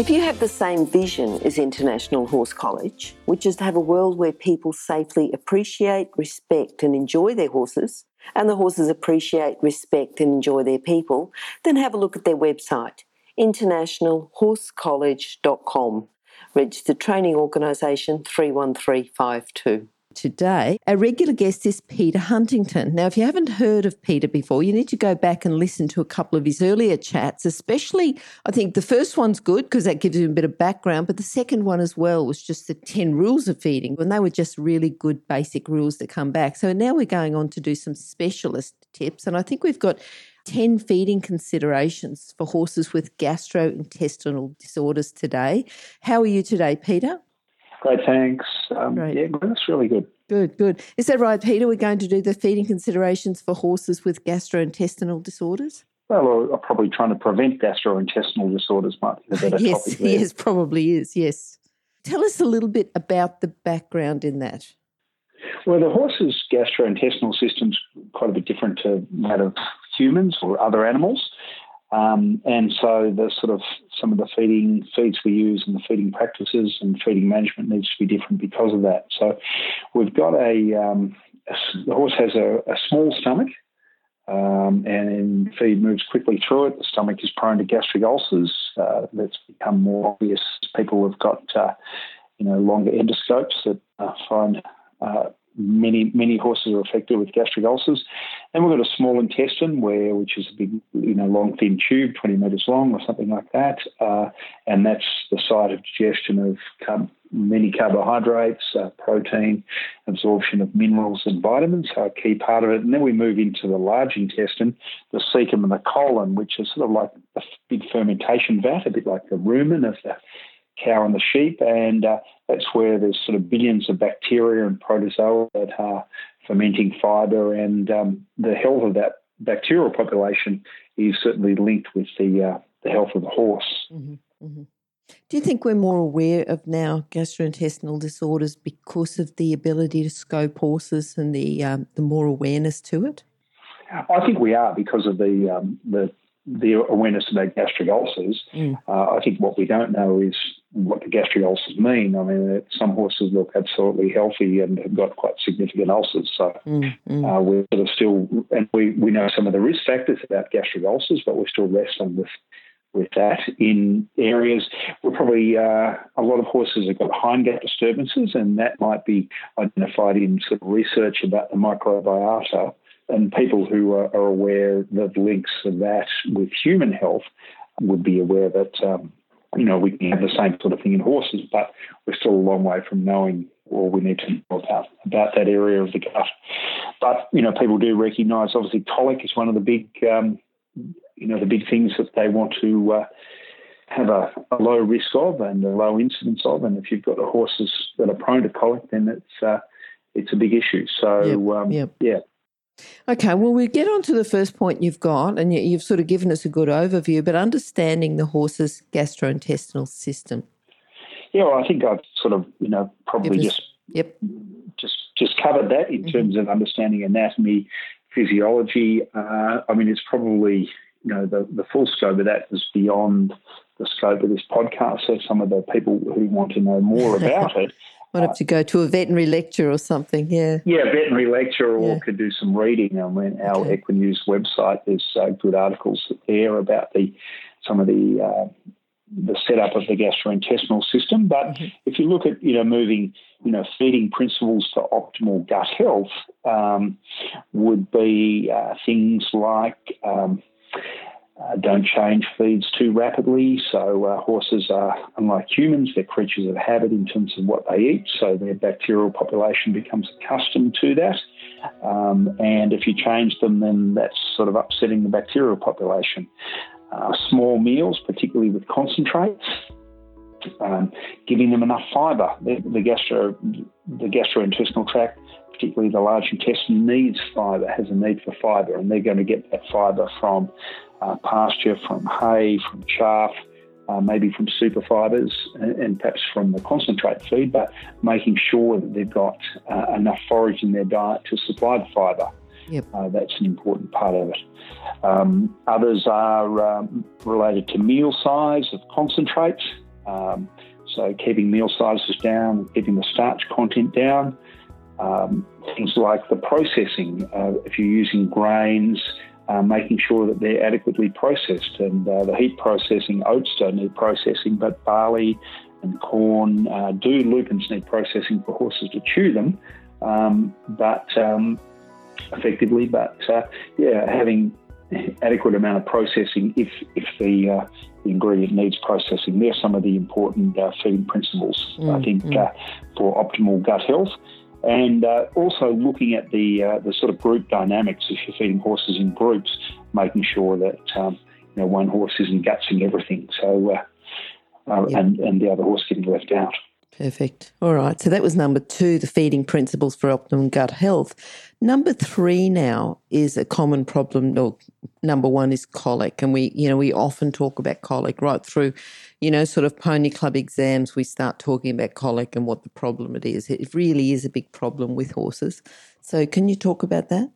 If you have the same vision as International Horse College, which is to have a world where people safely appreciate, respect, and enjoy their horses, and the horses appreciate, respect, and enjoy their people, then have a look at their website, internationalhorsecollege.com, registered training organisation 31352 today. Our regular guest is Peter Huntington. Now, if you haven't heard of Peter before, you need to go back and listen to a couple of his earlier chats, especially I think the first one's good because that gives you a bit of background, but the second one as well was just the 10 rules of feeding when they were just really good basic rules that come back. So now we're going on to do some specialist tips, and I think we've got 10 feeding considerations for horses with gastrointestinal disorders today. How are you today, Peter? Great, thanks. Um, Great. Yeah, that's really good. Good, good. Is that right, Peter? We're going to do the feeding considerations for horses with gastrointestinal disorders? Well, I'm probably trying to prevent gastrointestinal disorders might be a better yes, topic there. Yes, probably is, yes. Tell us a little bit about the background in that. Well, the horse's gastrointestinal system's quite a bit different to that of humans or other animals. Um, and so the sort of some of the feeding feeds we use and the feeding practices and feeding management needs to be different because of that. So we've got a, um, the horse has a, a small stomach. Um, and feed moves quickly through it. The stomach is prone to gastric ulcers. Uh, that's become more obvious. People have got, uh, you know, longer endoscopes that uh, find uh, many many horses are affected with gastric ulcers. And we've got a small intestine, where which is a big, you know, long thin tube, 20 metres long or something like that, uh, and that's the site of digestion of carb- many carbohydrates, uh, protein, absorption of minerals and vitamins, so a key part of it. And then we move into the large intestine, the cecum and the colon, which is sort of like a big fermentation vat, a bit like the rumen of the cow and the sheep, and uh, that's where there's sort of billions of bacteria and protozoa that are fermenting fibre, and um, the health of that bacterial population is certainly linked with the uh, the health of the horse. Mm-hmm, mm-hmm. Do you think we're more aware of now gastrointestinal disorders because of the ability to scope horses and the um, the more awareness to it? I think we are because of the um, the the awareness about gastric ulcers. Mm. Uh, I think what we don't know is what the gastric ulcers mean. I mean, some horses look absolutely healthy and have got quite significant ulcers. So mm, mm. Uh, we're sort of still, and we, we know some of the risk factors about gastric ulcers, but we're still wrestling with with that in areas where probably uh, a lot of horses have got hindgut disturbances, and that might be identified in sort of research about the microbiota. And people who are, are aware of the links of that with human health would be aware that um, you know, we can have the same sort of thing in horses, but we're still a long way from knowing all we need to know about, about that area of the gut. But, you know, people do recognise, obviously, colic is one of the big, um, you know, the big things that they want to uh, have a, a, low risk of and a low incidence of. And if you've got the horses that are prone to colic, then it's, uh, it's a big issue. So, yep, um, yep. yeah, Okay, well, we get on to the first point you've got, and you've sort of given us a good overview, but understanding the horse's gastrointestinal system. Yeah, well, I think I've sort of, you know, probably us, just yep. just just covered that in mm-hmm. terms of understanding anatomy, physiology. Uh, I mean, it's probably, you know, the, the full scope of that is beyond the scope of this podcast. So some of the people who want to know more about it might have to go to a veterinary lecture or something, yeah. Yeah, veterinary lecture or yeah. could do some reading on our okay. Equinews website. There's uh, good articles there about the some of the uh, the setup of the gastrointestinal system. But mm-hmm. if you look at you know moving you know feeding principles for optimal gut health um, would be uh, things like um, uh, don't change feeds too rapidly. So uh, horses are, unlike humans, they're creatures of habit in terms of what they eat. So their bacterial population becomes accustomed to that. Um, and if you change them, then that's sort of upsetting the bacterial population. Uh, small meals, particularly with concentrates, um, giving them enough fibre. The, the, gastro, the gastrointestinal tract particularly the large intestine, needs fibre, has a need for fibre, and they're going to get that fibre from uh, pasture, from hay, from chaff, uh, maybe from super fibres, and, and, perhaps from the concentrate feed, but making sure that they've got uh, enough forage in their diet to supply the fibre. Yep. Uh, that's an important part of it. Um, others are um, related to meal size of concentrates. Um, so keeping meal sizes down, keeping the starch content down. Um, things like the processing, uh, if you're using grains, uh, making sure that they're adequately processed. And uh, the heat processing, oats don't need processing, but barley and corn uh, do. Lupins need processing for horses to chew them, um, but um, effectively. But uh, yeah, having adequate amount of processing if if the uh, the ingredient needs processing. They're some of the important uh, feeding principles, mm, I think, mm. uh, for optimal gut health. And uh, also looking at the uh, the sort of group dynamics if you're feeding horses in groups, making sure that um, you know one horse isn't gutsing everything, so uh, yep. and and the other horse getting left out. Perfect. All right. So that was number two, the feeding principles for optimum gut health. Number three now is a common problem. Or number one is colic, and we, you know, we often talk about colic right through, you know, sort of pony club exams. We start talking about colic and what the problem it is. It really is a big problem with horses. So, can you talk about that?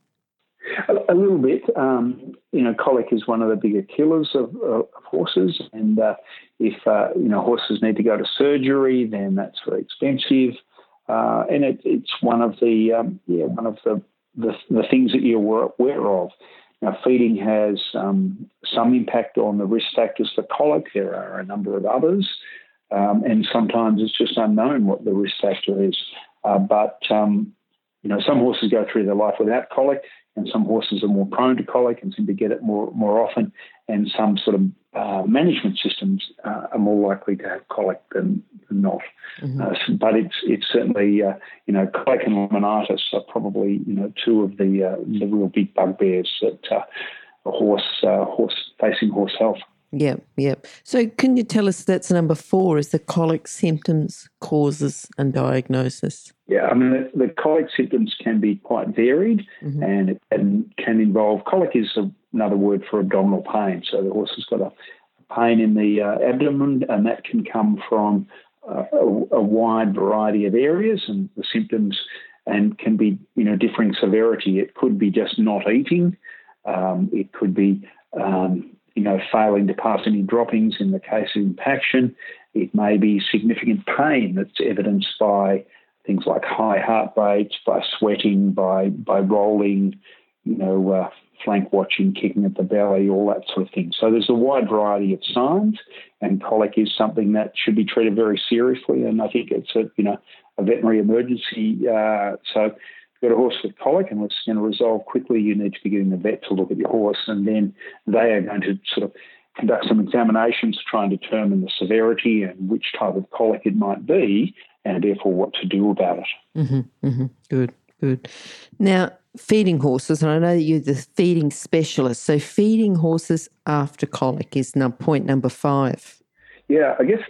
A, little bit. Um, you know, colic is one of the bigger killers of, of horses, and uh, if uh, you know horses need to go to surgery, then that's very expensive, uh, and it, it's one of the um, yeah one of the, the, the things that you're aware of. Now, feeding has um, some impact on the risk factors for colic. There are a number of others, um, and sometimes it's just unknown what the risk factor is. Uh, but um, you know, some horses go through their life without colic and some horses are more prone to colic and seem to get it more more often, and some sort of uh, management systems uh, are more likely to have colic than, than not. Mm-hmm. Uh, so, but it's it's certainly uh, you know colic and laminitis are probably you know two of the uh, the real big bugbears that uh, horse horse facing horse health. Yep, yep. So, can you tell us that's number four is the colic symptoms, causes, and diagnosis? Yeah, I mean, the, the colic symptoms can be quite varied mm-hmm. and it and can involve colic is a, another word for abdominal pain. So, the horse has got a pain in the uh, abdomen, and that can come from uh, a, a, wide variety of areas, and the symptoms and can be, you know, differing severity. It could be just not eating. Um, it could be um, you know, failing to pass any droppings in the case of impaction. It may be significant pain that's evidenced by things like high heart rates, by sweating, by by rolling, you know, uh, flank watching, kicking at the belly, all that sort of thing. So there's a wide variety of signs, and colic is something that should be treated very seriously. And I think it's a you know a veterinary emergency. Uh, so got a horse with colic and it's going to resolve quickly, you need to be getting the vet to look at your horse, and then they are going to sort of conduct some examinations to try and determine the severity and which type of colic it might be, and therefore what to do about it. Mm-hmm, mm-hmm. Good, good. Now, feeding horses, and I know that you're the feeding specialist, so feeding horses after colic is now point number five. Yeah, I guess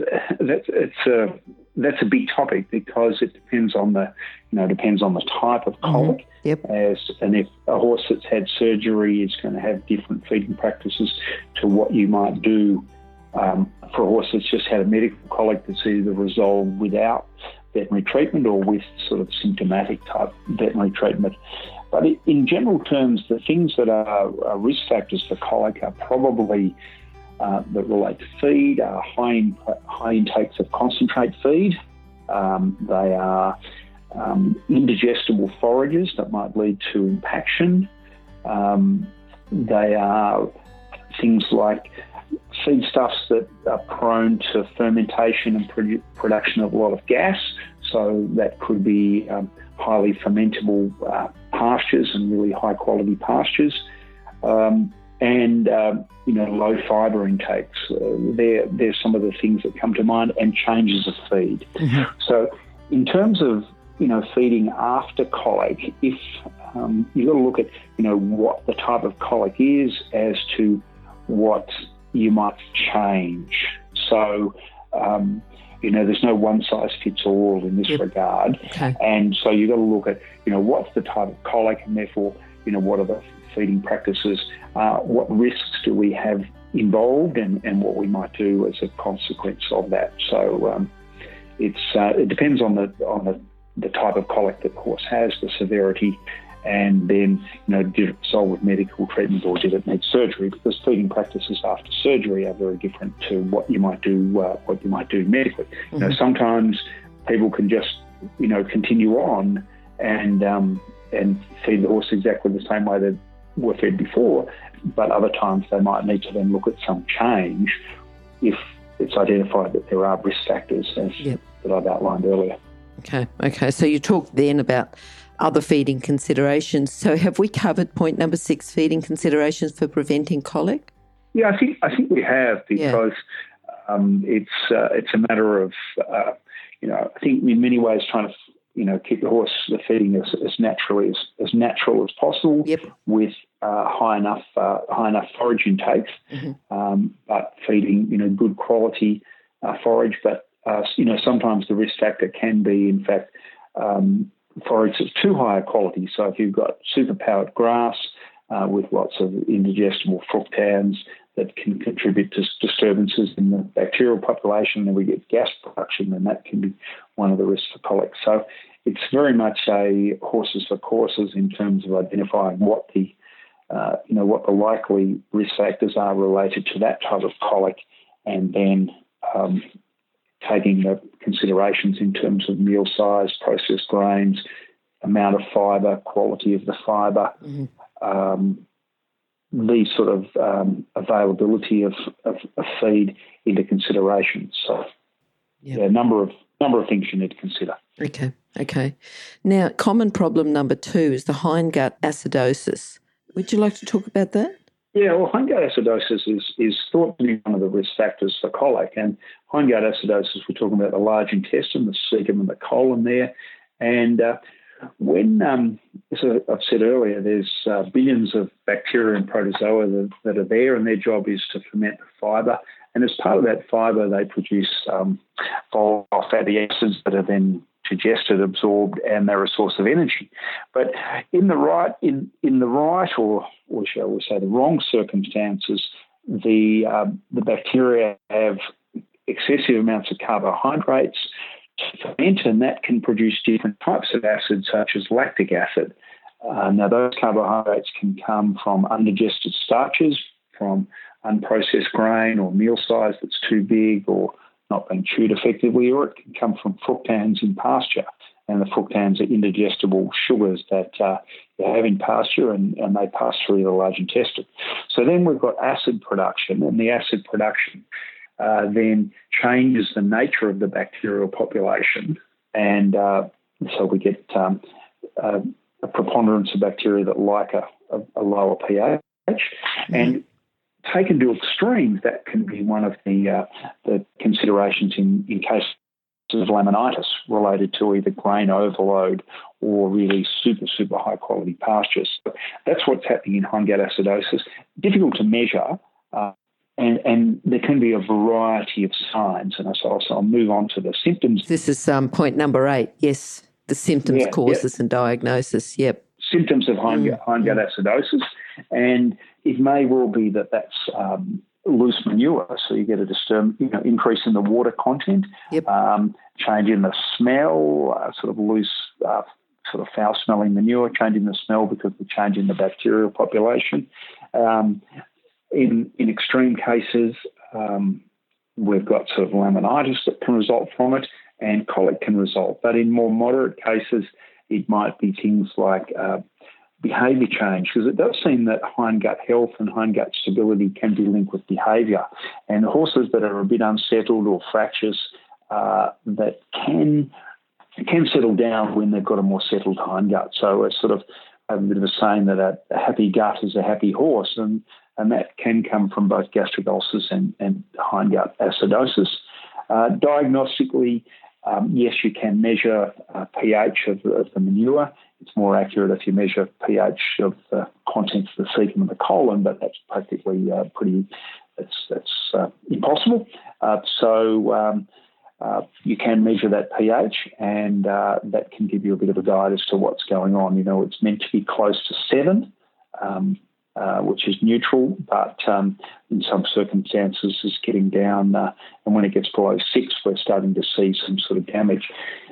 that's it's a that's a big topic because it depends on the you know depends on the type of mm-hmm. colic. Mm-hmm. Yep. As and if a horse that's had surgery is going to have different feeding practices to what you might do um, for a horse that's just had a medical colic that's either resolved without veterinary treatment or with sort of symptomatic type veterinary treatment. But in general terms, the things that are, are risk factors for colic are probably uh, that relate to feed are high, in, high intakes of concentrate feed. Um, they are um, indigestible forages that might lead to impaction. Um, they are things like feedstuffs that are prone to fermentation and produ- production of a lot of gas. So that could be um, highly fermentable uh, pastures and really high quality pastures. Um, and uh, you know low fibre intakes. Uh, they're, they're some of the things that come to mind, and changes of feed. Mm-hmm. So, in terms of you know feeding after colic, if um, you've got to look at you know what the type of colic is as to what you might change. So, um, you know, there's no one size fits all in this Yep. regard. Okay. And so you've got to look at, you know, what's the type of colic and therefore, you know, what are the feeding practices? Uh, what risks do we have involved and, and what we might do as a consequence of that? So um, it's uh, it depends on the on the, the type of colic that the horse has, the severity, and then you know did it resolve with medical treatment or did it need surgery? Because feeding practices after surgery are very different to what you might do uh, what you might do medically. You know, sometimes people can just you know continue on and um, and feed the horse exactly the same way they were fed before, but other times they might need to then look at some change if it's identified that there are risk factors as Yep. that I've outlined earlier. Okay. Okay. So you talked then about other feeding considerations. So have we covered point number six, feeding considerations for preventing colic? Yeah, I think I think we have Yeah. because um, it's uh, it's a matter of uh, you know I think in many ways trying to you know keep the horse the feeding as, as naturally as, as natural as possible Yep. with uh, high enough uh, high enough forage intakes, Mhm. um, but feeding you know good quality uh, forage. But uh, you know sometimes the risk factor can be in fact um, forage that's too high a quality. So if you've got super powered grass uh, with lots of indigestible fructans that can contribute to disturbances in the bacterial population, then we get gas production, and that can be one of the risks for colic. So it's very much a horses for courses in terms of identifying what the uh, you know what the likely risk factors are related to that type of colic, and then um, taking the considerations in terms of meal size, processed grains, amount of fibre, quality of the fibre, Mhm. um, these sort of um, availability of, of, of feed into consideration. So, Yep. yeah, a number of number of things you need to consider. Okay. Okay. Now, common problem number two is the hindgut acidosis. Would you like to talk about that? Yeah, well, hindgut acidosis is, is thought to be one of the risk factors for colic. And hindgut acidosis, we're talking about the large intestine, the cecum and the colon there. And uh, when, um, as I've said earlier, there's uh, billions of bacteria and protozoa that, that are there, and their job is to ferment the fibre. And as part of that fibre, they produce um, volatile fatty acids that are then digested, absorbed, and they're a source of energy. But in the right, in, in the right, or or shall we say the wrong circumstances, the um, the bacteria have excessive amounts of carbohydrates ferment, and that can produce different types of acids, such as lactic acid. Uh, now, those carbohydrates can come from undigested starches, from unprocessed grain or meal size that's too big or not being chewed effectively, or it can come from fructans in pasture. And the fructans are indigestible sugars that uh, you have in pasture and, and they pass through the large intestine. So then we've got acid production, and the acid production uh, then changes the nature of the bacterial population. And uh, so we get um, uh, a preponderance of bacteria that like a, a, a lower pH. And taken to extremes, that can be one of the, uh, the considerations in, in cases of laminitis related to either grain overload or really super, super high quality pastures. That's what's happening in hindgut acidosis. Difficult to measure, uh, and, and there can be a variety of signs. And so, so I'll move on to the symptoms. This is um, point number eight. Yes, the symptoms, Yeah, yeah. causes, and diagnosis. Yep. symptoms of hindgut, hindgut acidosis, and it may well be that that's um, loose manure. So you get a disturb, you know, increase in the water content, Yep. um, change in the smell, uh, sort of loose, uh, sort of foul-smelling manure, change in the smell because of the change in the bacterial population. Um, in in extreme cases, um, we've got sort of laminitis that can result from it, and colic can result. But in more moderate cases, it might be things like uh, behaviour change, because it does seem that hindgut health and hindgut stability can be linked with behaviour. And horses that are a bit unsettled or fractious, uh, that can can settle down when they've got a more settled hindgut. So it's sort of a bit of a saying that a happy gut is a happy horse, and and that can come from both gastric ulcers and, and hindgut acidosis. Uh, diagnostically, um, yes, you can measure uh, pH of, of the manure. It's more accurate if you measure pH of the contents of the cecum and the colon, but that's practically uh, pretty. That's that's uh, impossible. Uh, so um, uh, you can measure that pH, and that can give you a bit of a guide as to what's going on. You know, it's meant to be close to seven, um, uh, which is neutral, but um, in some circumstances is getting down. Uh, and when it gets below six, we're starting to see some sort of damage.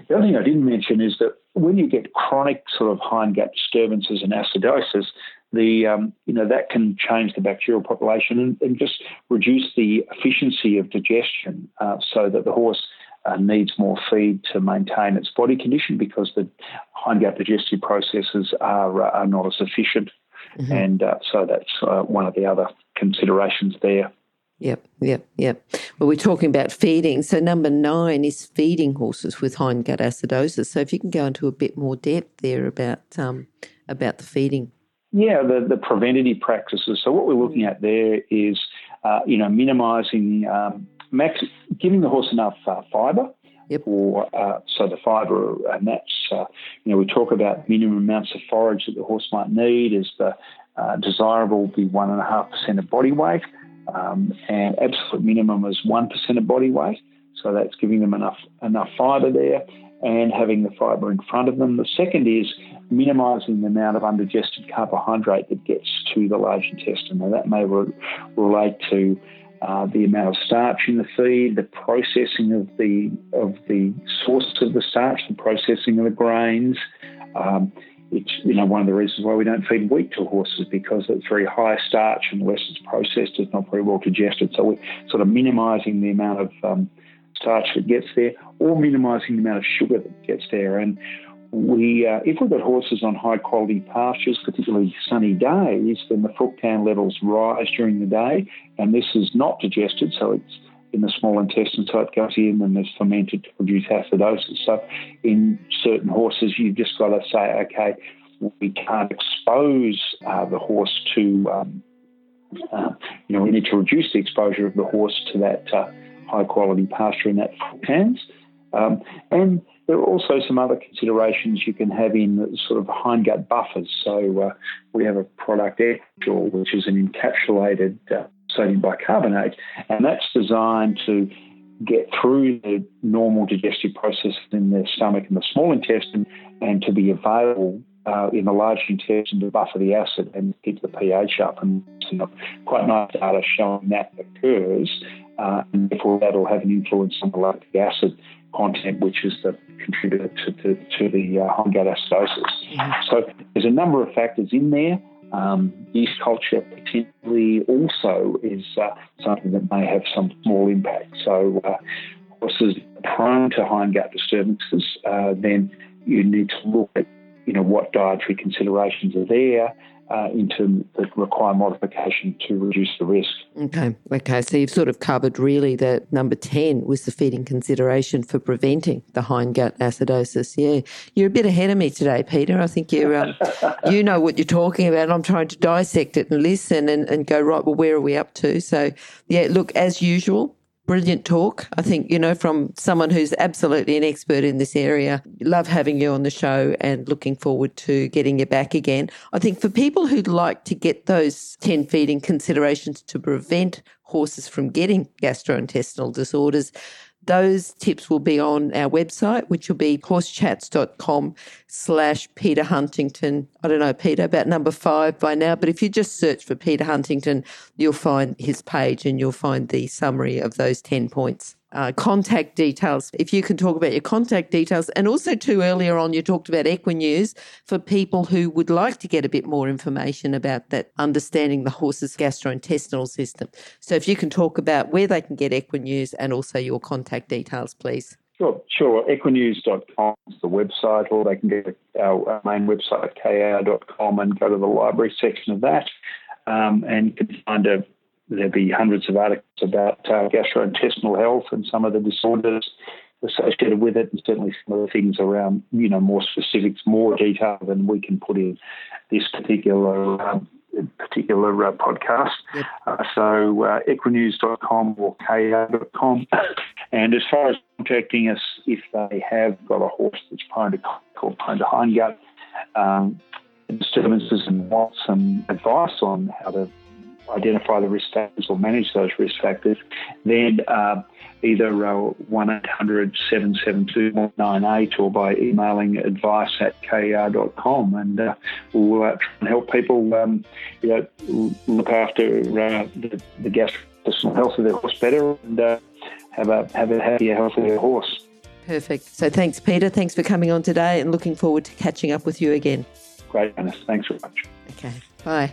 The other thing I didn't mention is that when you get chronic sort of hindgut disturbances and acidosis, the um, you know that can change the bacterial population and, and just reduce the efficiency of digestion, uh, so that the horse uh, needs more feed to maintain its body condition because the hindgut digestive processes are uh, are not as efficient, mm-hmm. and uh, so that's uh, one of the other considerations there. Yep, yep, yep. Well, we're talking about feeding. So, number nine is feeding horses with hindgut acidosis. So, if you can go into a bit more depth there about um, about the feeding. Yeah, the, the preventative practices. So, what we're looking at there is, uh, you know, minimising, um, max, giving the horse enough uh, fibre. Yep. Or uh, so the fibre, and that's uh, you know we talk about minimum amounts of forage that the horse might need. Is the uh, desirable be one and a half percent of body weight um, and absolute minimum is 1% of body weight. So that's giving them enough enough fibre there and having the fibre in front of them. The second is minimising the amount of undigested carbohydrate that gets to the large intestine. Now that may re- relate to uh, the amount of starch in the feed, the processing of the of the source of the starch, the processing of the grains. Um, it's you know one of the reasons why we don't feed wheat to horses because it's very high starch and unless it's processed, it's not very well digested. So we're sort of minimising the amount of um, starch that gets there, or minimising the amount of sugar that gets there. And we, uh, if we've got horses on high quality pastures, particularly sunny days, then the fructan levels rise during the day, and this is not digested, so it's in the small intestine, so it goes in and is fermented to produce acidosis. So, in certain horses, you've just got to say, okay, we can't expose uh, the horse to, um, uh, you know, we need to reduce the exposure of the horse to that uh, high quality pasture and that fructans. Um, and there are also some other considerations you can have in sort of hindgut buffers. So uh, we have a product, Ectoral, which is an encapsulated uh, sodium bicarbonate, and that's designed to get through the normal digestive process in the stomach and the small intestine and to be available uh, in the large intestine to buffer the acid and keep the pH up. And quite nice data showing that occurs, uh, and therefore that will have an influence on the lactic acid content, which is the contributor to, to, to the uh, hindgut acidosis. Mm-hmm. So there's a number of factors in there. Um, yeast culture potentially also is uh, something that may have some small impact. So uh, horses prone to hindgut disturbances, uh, then you need to look at you know what dietary considerations are there uh, into that require modification to reduce the risk. Okay, okay. So you've sort of covered really that number 10 was the feeding consideration for preventing the hindgut acidosis. Yeah, you're a bit ahead of me today, Peter. I think you um, you know what you're talking about. I'm trying to dissect it and listen and, and go, right, well, where are we up to? So, yeah, look, as usual, brilliant talk. I think, you know, from someone who's absolutely an expert in this area. Love having you on the show and looking forward to getting you back again. I think for people who'd like to get those 10 feeding considerations to prevent horses from getting gastrointestinal disorders, those tips will be on our website, which will be horsechats.com slash Peter Huntington. I don't know, Peter, about number five by now, but if you just search for Peter Huntington, you'll find his page and you'll find the summary of those 10 points uh, contact details. If you can talk about your contact details. And also, too, earlier on, you talked about Equinews for people who would like to get a bit more information about that, understanding the horse's gastrointestinal system. So, if you can talk about where they can get Equinews and also your contact details, please. Sure, sure. Equinews.com is the website, or they can get our main website, ker.com, and go to the library section of that. Um, and you can find a there'll be hundreds of articles about uh, gastrointestinal health and some of the disorders associated with it, and certainly some of the things around, you know, more specifics, more detail than we can put in this particular um, particular uh, podcast. Yep. Uh, so uh, equinews.com or ker.com. And as far as contacting us, if they have got a horse that's prone to called prone to hindgut um, disturbances and want some advice on how to identify the risk factors or manage those risk factors, then uh, either uh, 1 800 772 198 or by emailing advice at ker.com. And uh, we'll uh, try and help people um, you know, look after uh, the, the gastrointestinal health of their horse better and uh, have, a, have a happier, healthier horse. Perfect. So thanks, Peter. Thanks for coming on today and looking forward to catching up with you again. Great, Janice. Thanks very much. Okay. Bye.